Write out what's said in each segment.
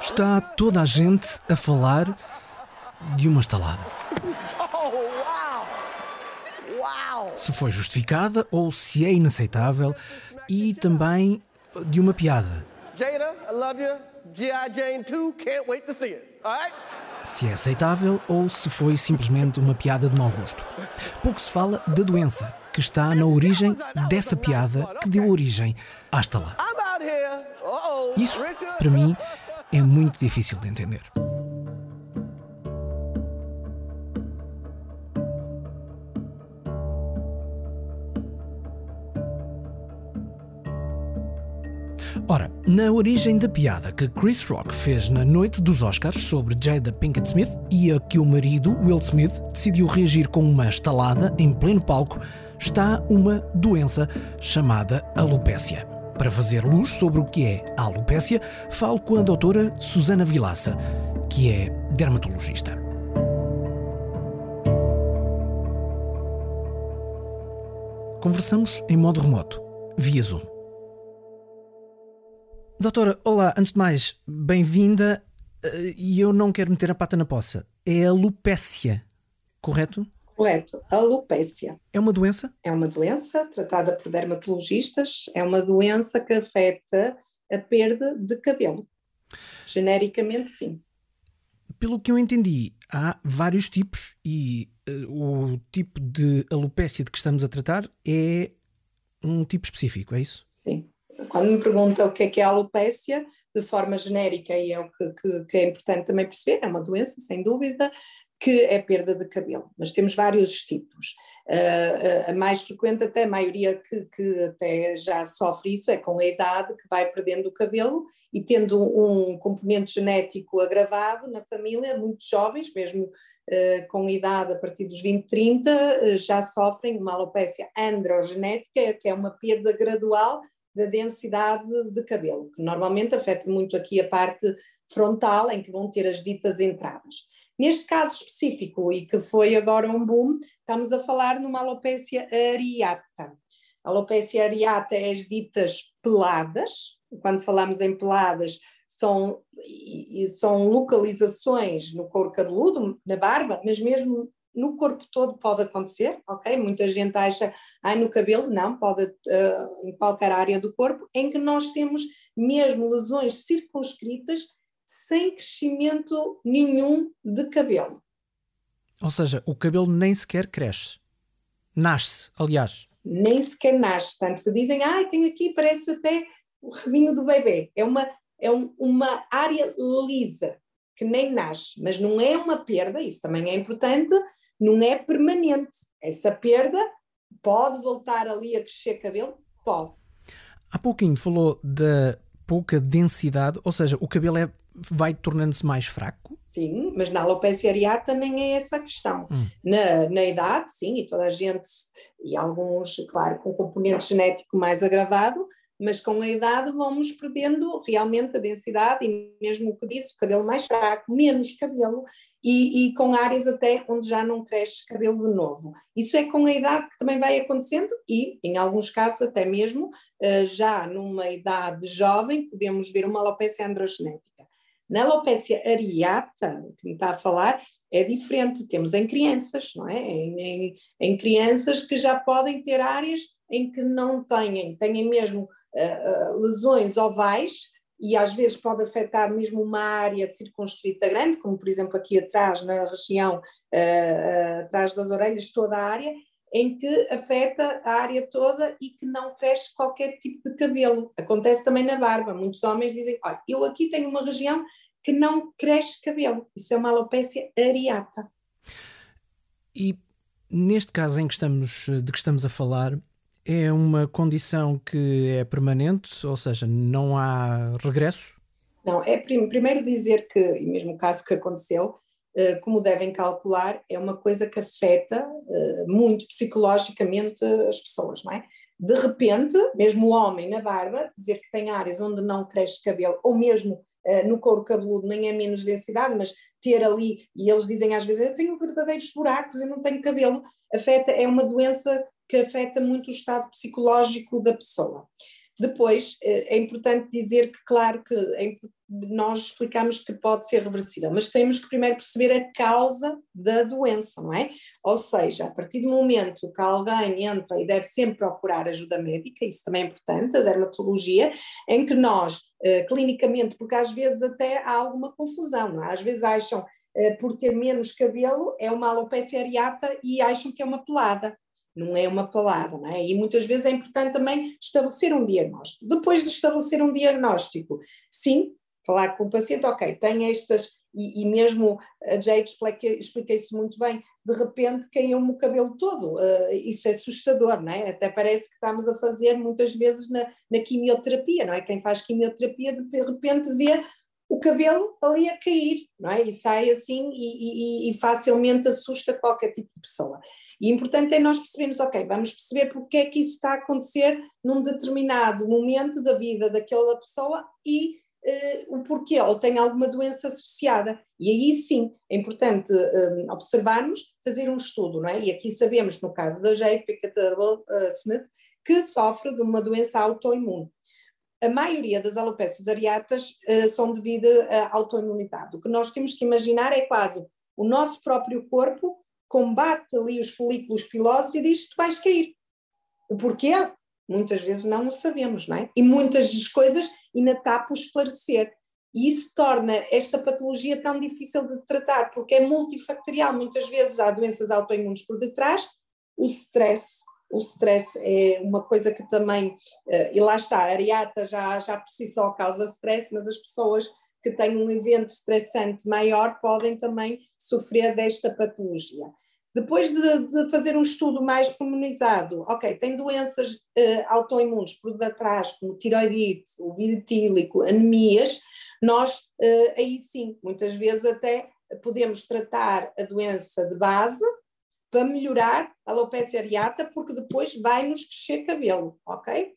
Está toda a gente a falar de uma estalada. Se foi justificada ou se é inaceitável e também de uma piada. Jada, I love you. G.I. Jane 2, can't wait to see it. All right? Se é aceitável ou se foi simplesmente uma piada de mau gosto. Pouco se fala da doença que está na origem dessa piada que deu origem à estalada. Isso, para mim, é muito difícil de entender. Ora, na origem da piada que Chris Rock fez na noite dos Oscars sobre Jada Pinkett Smith e a que o marido, Will Smith, decidiu reagir com uma estalada em pleno palco, está uma doença chamada alopécia. Para fazer luz sobre o que é a alopécia, falo com a doutora Susana Vilaça, que é dermatologista. Conversamos em modo remoto, via Zoom. Doutora, olá, antes de mais, bem-vinda. eh, E eu não quero meter a pata na poça. É a alopécia, correto? Correto. A alopécia É uma doença? é uma doença tratada por dermatologistas, é uma doença que afeta a perda de cabelo. Genericamente, sim. Pelo que eu entendi, há vários tipos e eh, o tipo de alopécia de que estamos a tratar é um tipo específico, é isso? Sim. Quando me pergunta o que é que é a alopécia, de forma genérica, e é o que, que- que é importante também perceber, é uma doença, sem dúvida, que é perda de cabelo, mas temos vários tipos. Ah, a- mais frequente, até a maioria que, que até já sofre isso, é com a idade que vai perdendo o cabelo e tendo um componente genético agravado na família, muitos jovens, mesmo ah, com idade a partir dos 20, 30, ah, já sofrem uma alopécia androgenética, que é uma perda gradual da densidade de cabelo, que normalmente afeta muito aqui a parte frontal, em que vão ter as ditas entradas. Neste caso específico, e que foi agora um boom, estamos a falar numa alopecia areata. A alopecia areata é as ditas peladas, quando falamos em peladas, são, são localizações no couro cabeludo, na barba, mas mesmo no corpo todo pode acontecer, ok? Muita gente acha, ai, no cabelo, não, pode eh, em qualquer área do corpo, em que nós temos mesmo lesões circunscritas sem crescimento nenhum de cabelo. Ou seja, o cabelo nem sequer cresce. Nasce, aliás. Nem sequer nasce, tanto que dizem, ai, tem aqui, parece até o rabinho do bebê. É uma, é um- uma área lisa, que nem nasce, mas não é uma perda, isso também é importante, não é permanente. Essa perda pode voltar ali a crescer cabelo? Pode. Há pouquinho falou da pouca densidade, ou seja, o cabelo é, vai tornando-se mais fraco. Sim, mas na alopecia areata nem é essa a questão. Hum. Na, na idade, sim, e toda a gente, e alguns, claro, com componente genético mais agravado, mas com a idade vamos perdendo realmente a densidade e mesmo o que disse, o cabelo mais fraco, menos cabelo e, e com áreas até onde já não cresce cabelo de novo. Isso é com a idade que também vai acontecendo e, em alguns casos, até mesmo eh, já numa idade jovem, podemos ver uma alopecia androgenética. Na alopecia areata, que me está a falar, é diferente. Temos em crianças, não é? Em, em, em crianças que já podem ter áreas em que não têm, têm mesmo uh, uh, lesões ovais e às vezes pode afetar mesmo uma área circunscrita grande, como por exemplo aqui atrás, na região uh, atrás das orelhas, toda a área, em que afeta a área toda e que não cresce qualquer tipo de cabelo. Acontece também na barba. Muitos homens dizem: Olha, eu aqui tenho uma região que não cresce cabelo. Isso é uma alopecia areata. E neste caso em que estamos, de que estamos a falar, é uma condição que é permanente, ou seja, não há regresso? Não, é primeiro dizer que, e mesmo o caso que aconteceu, como devem calcular, é uma coisa que afeta muito psicologicamente as pessoas, não é? De repente, mesmo o homem na barba, dizer que tem áreas onde não cresce cabelo, ou mesmo no couro cabeludo nem é menos densidade, mas ter ali, e eles dizem às vezes, eu tenho verdadeiros buracos, eu não tenho cabelo, afeta, é uma doença que afeta muito o estado psicológico da pessoa. Depois, eh, é importante dizer que, claro, que nós explicamos que pode ser reversível, mas temos que primeiro perceber a causa da doença, não é? Ou seja, a partir do momento que alguém entra e deve sempre procurar ajuda médica, isso também é importante, a dermatologia, em que nós, eh, clinicamente, porque às vezes até há alguma confusão, não é? Às vezes acham, eh, por ter menos cabelo, é uma alopecia areata e acham que é uma pelada não é uma palavra, não é? E muitas vezes é importante também estabelecer um diagnóstico. Depois de estabelecer um diagnóstico, sim, falar com o paciente, ok, tem estas, e, e mesmo a Jade expliquei-se muito bem, de repente caiu-me o cabelo todo, uh, isso é assustador, não é? Até parece que estamos a fazer muitas vezes na, na quimioterapia, não é? Quem faz quimioterapia de repente vê o cabelo ali a cair, não é? E sai assim e, e, e facilmente assusta qualquer tipo de pessoa. E importante é nós percebermos, ok, vamos perceber porque é que isso está a acontecer num determinado momento da vida daquela pessoa e uh, o porquê, ou tem alguma doença associada. E aí sim é importante um, observarmos, fazer um estudo, não é? E aqui sabemos, no caso da Jade Pickett-Smith, uh, que sofre de uma doença autoimune. A maioria das alopecias areatas uh, são devido à autoimunidade. O que nós temos que imaginar é quase o nosso próprio corpo combate ali os folículos pilosos e diz: Tu vais cair. O porquê? Muitas vezes não o sabemos, não é? E muitas das coisas ainda está por esclarecer. E isso torna esta patologia tão difícil de tratar, porque é multifactorial. Muitas vezes há doenças autoimunes por detrás, o stress. O stress é uma coisa que também, eh, e lá está, a areata já, já por si só causa stress, mas as pessoas que têm um evento estressante maior podem também sofrer desta patologia. Depois de, de fazer um estudo mais pormenorizado, ok, tem doenças uh, autoimunes por detrás, como tiroidite, o vitílico, anemias, nós uh, aí sim, muitas vezes até podemos tratar a doença de base para melhorar a alopecia areata, porque depois vai-nos crescer cabelo, ok?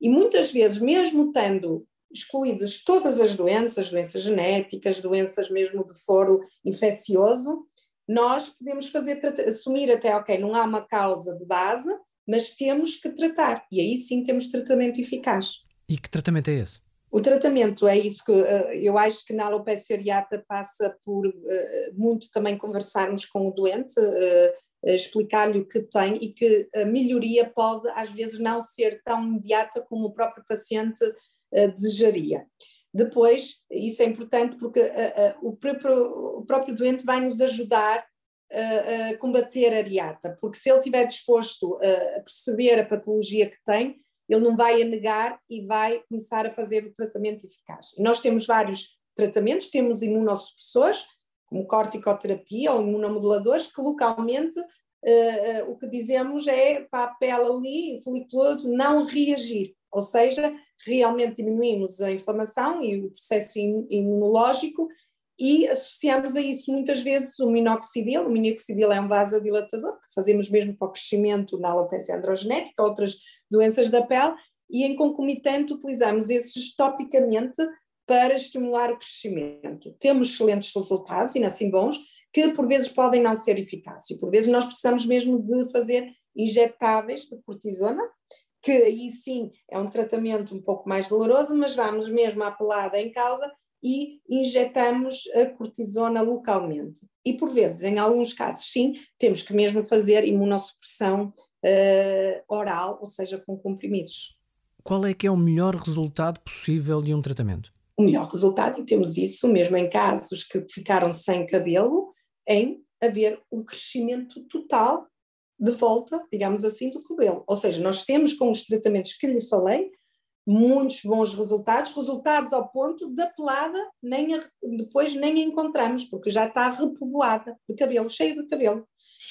E muitas vezes, mesmo tendo excluídas todas as doenças, doenças genéticas, doenças mesmo de foro infeccioso, nós podemos fazer, assumir até, ok, não há uma causa de base, mas temos que tratar, e aí sim temos tratamento eficaz. E que tratamento é esse? O tratamento é isso que eh, eu acho que na alopecia areata passa por eh, muito também conversarmos com o doente, eh, explicar-lhe o que tem e que a melhoria pode às vezes não ser tão imediata como o próprio paciente desejaria. Depois, isso é importante porque o, próprio, o, próprio, doente vai nos ajudar a combater a areata, porque se ele estiver disposto a perceber a patologia que tem, ele não vai a negar e vai começar a fazer o tratamento eficaz. E nós temos vários tratamentos, temos imunossupressores, como corticoterapia ou imunomoduladores, que localmente uh, uh, o que dizemos é para a pele ali, foliculoso, não reagir, ou seja, realmente diminuímos a inflamação e o processo imunológico e associamos a isso muitas vezes o minoxidil. O minoxidil é um vasodilatador que fazemos mesmo para o crescimento na alopecia androgenética, outras doenças da pele, e em concomitante utilizamos esses topicamente para estimular o crescimento. Temos excelentes resultados, e assim bons, que por vezes podem não ser eficazes. Por vezes nós precisamos mesmo de fazer injetáveis de cortisona, que aí sim é um tratamento um pouco mais doloroso, mas vamos mesmo à pelada em causa e injetamos a cortisona localmente. E por vezes, em alguns casos, sim, temos que mesmo fazer imunossupressão uh, oral, ou seja, com comprimidos. Qual é que é o melhor resultado possível de um tratamento? O melhor resultado, e temos isso mesmo em casos que ficaram sem cabelo, em haver um crescimento total de volta, digamos assim, do cabelo. Ou seja, nós temos com os tratamentos que lhe falei muitos bons resultados, resultados ao ponto da pelada nem a, depois nem a encontramos, porque já está repovoada de cabelo, cheia de cabelo.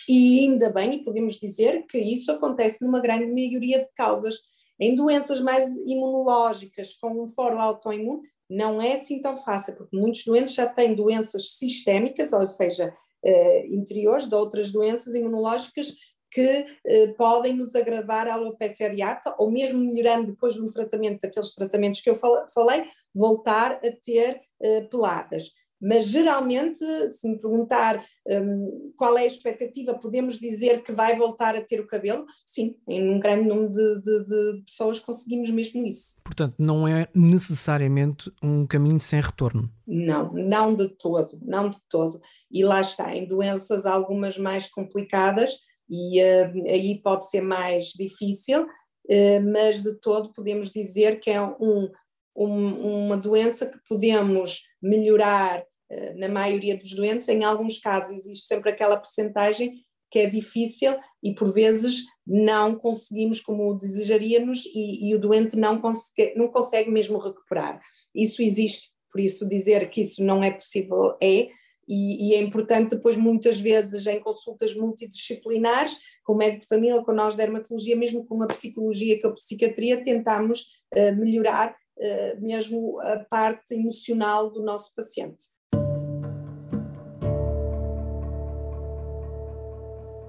E ainda bem, podemos dizer que isso acontece numa grande maioria de causas. Em doenças mais imunológicas, com um foro autoimune, não é assim tão fácil, porque muitos doentes já têm doenças sistémicas, ou seja, eh, interiores de outras doenças imunológicas que eh, podem nos agravar a alopecia areata ou mesmo melhorando depois do tratamento daqueles tratamentos que eu falei, voltar a ter eh, peladas. Mas geralmente, se me perguntar um, qual é a expectativa, podemos dizer que vai voltar a ter o cabelo? Sim, em um grande número de, de, de pessoas conseguimos mesmo isso. Portanto, não é necessariamente um caminho sem retorno. Não, não de todo, não de todo. E lá está, em doenças algumas mais complicadas, e uh, aí pode ser mais difícil, uh, mas de todo podemos dizer que é um, um, uma doença que podemos melhorar uh, na maioria dos doentes. Em alguns casos existe sempre aquela percentagem que é difícil e por vezes não conseguimos como desejaríamos e, e o doente não consegue, não consegue mesmo recuperar. Isso existe, por isso dizer que isso não é possível é, e, e, é importante depois muitas vezes em consultas multidisciplinares, com o médico de família, com nós de dermatologia, mesmo com a psicologia, com a psiquiatria, tentarmos uh, melhorar uh, mesmo a parte emocional do nosso paciente.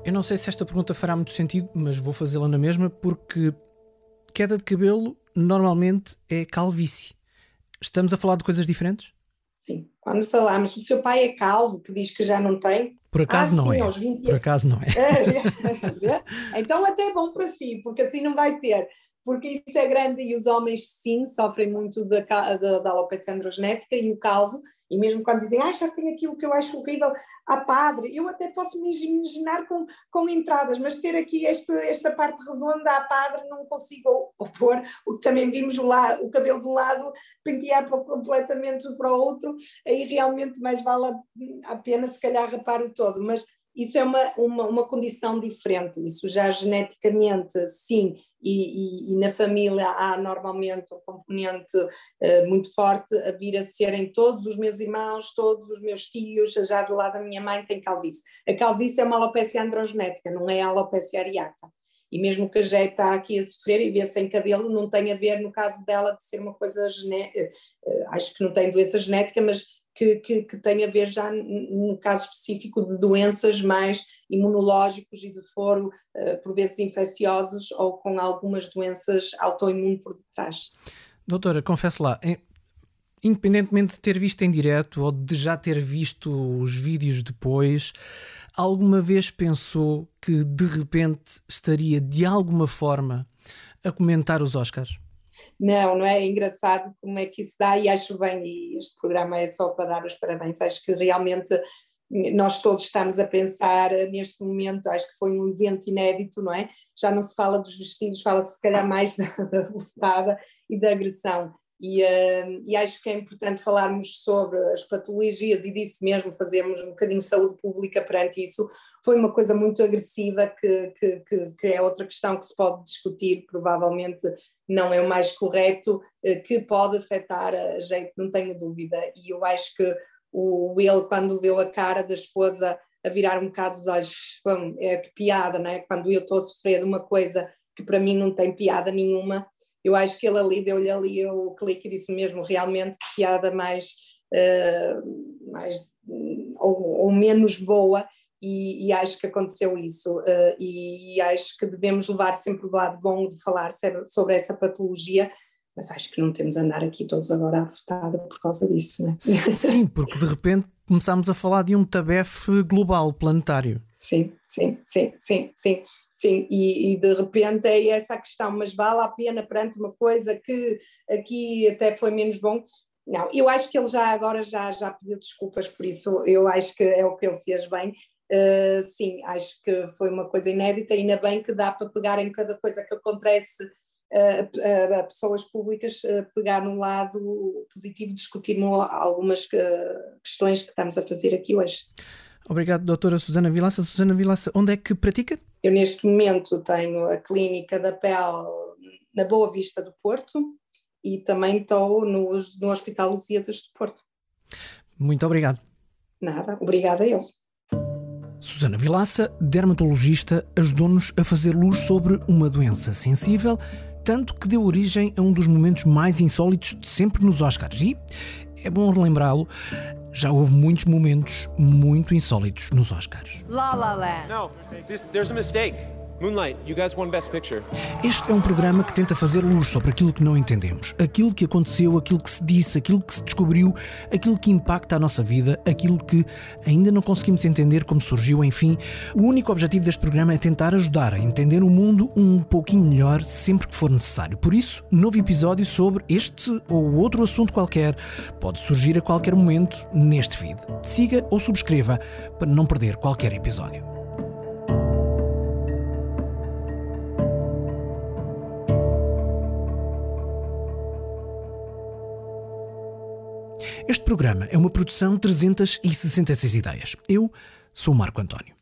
Eu não sei se esta pergunta fará muito sentido, mas vou fazê-la na mesma, porque queda de cabelo normalmente é calvície. Estamos a falar de coisas diferentes? Sim. Quando falamos, o seu pai é calvo, que diz que já não tem. Por acaso ah, não sim, é. 20... Por acaso não é. então até é bom para si, porque assim não vai ter porque isso é grande e os homens sim sofrem muito da, da, da alopecia androgenética e o calvo, e mesmo quando dizem, ah, já tenho aquilo que eu acho horrível, a padre, eu até posso me imaginar com, com entradas, mas ter aqui este, esta parte redonda a padre não consigo opor, o que também vimos lá, o cabelo um lado pentear completamente para o outro, aí realmente mais vale a pena se calhar rapar o todo, mas isso é uma, uma, uma condição diferente, isso já geneticamente, sim, e, e, e, na família há normalmente um componente uh, muito forte a vir a serem todos os meus irmãos, todos os meus tios, já do lado da minha mãe tem calvície. A calvície é uma alopecia androgenética, não é alopecia areata. E mesmo que a já está aqui a sofrer e vê sem cabelo, não tem a ver, no caso dela, de ser uma coisa genética, uh, acho que não tem doença genética, mas que, que, que tem a ver já no caso específico de doenças mais imunológicos e de foro, uh, por vezes infecciosos ou com algumas doenças autoimunes por detrás. Doutora, confesso lá, independentemente de ter visto em direto ou de já ter visto os vídeos depois, alguma vez pensou que de repente estaria de alguma forma a comentar os Oscars? Não, não é? é engraçado como é que isso dá e acho bem, e este programa é só para dar os parabéns, acho que realmente nós todos estamos a pensar neste momento, acho que foi um evento inédito, não é? Já não se fala dos vestidos, fala-se se calhar mais da, da e da agressão. E, uh, e, acho que é importante falarmos sobre as patologias e disso mesmo, fazermos um bocadinho de saúde pública perante isso. Foi uma coisa muito agressiva, que, que, que, que é outra questão que se pode discutir, provavelmente não é o mais correto, uh, que pode afetar a gente, não tenho dúvida. E eu acho que o Will, quando viu a cara da esposa a virar um bocado os olhos, bom, é que piada, não é? Quando eu estou a sofrer de uma coisa que para mim não tem piada nenhuma, eu acho que ele ali deu-lhe ali o clique e disse mesmo realmente que piada mais, uh, mais ou, ou, menos boa e, e, acho que aconteceu isso uh, e acho que devemos levar sempre o lado bom de falar sobre essa patologia mas acho que não temos a andar aqui todos agora à por causa disso, não é? Sim, porque de repente começámos a falar de um tabefe global, planetário. Sim, sim, sim, sim, sim, sim. E, e, de repente é essa a questão, mas vale a pena perante uma coisa que aqui até foi menos bom. Não, eu acho que ele já agora já, já pediu desculpas por isso, eu acho que é o que ele fez bem. Uh, sim, acho que foi uma coisa inédita, ainda bem que dá para pegar em cada coisa que acontece a, a, pessoas públicas pegar no lado positivo, discutir algumas questões que estamos a fazer aqui hoje. Obrigado, doutora Susana Vilaça. Susana Vilaça, onde é que pratica? Eu neste momento tenho a clínica da pele na Boa Vista do Porto e também estou no, no Hospital Lusíadas do Porto. Muito obrigado. Nada, obrigada eu. Susana Vilaça, dermatologista, ajudou-nos a fazer luz sobre uma doença sensível tanto que deu origem a um dos momentos mais insólitos de sempre nos Oscars. E é bom relembrá-lo, já houve muitos momentos muito insólitos nos Oscars. La La Land. No, this, there's a mistake. Moonlight, you guys won Best Picture. Este é um programa que tenta fazer luz sobre aquilo que não entendemos, aquilo que aconteceu, aquilo que se disse, aquilo que se descobriu, aquilo que impacta a nossa vida, aquilo que ainda não conseguimos entender como surgiu, enfim. O único objetivo deste programa é tentar ajudar a entender o mundo um pouquinho melhor sempre que for necessário. Por isso, novo episódio sobre este ou outro assunto qualquer pode surgir a qualquer momento neste feed. Siga ou subscreva para não perder qualquer episódio. Este programa é uma produção 366 ideias. Eu sou Marco António.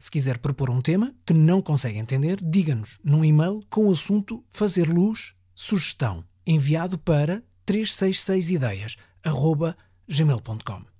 Se quiser propor um tema que não consegue entender, diga-nos num e-mail com o assunto Fazer Luz, sugestão, enviado para 366ideias.gmail.com.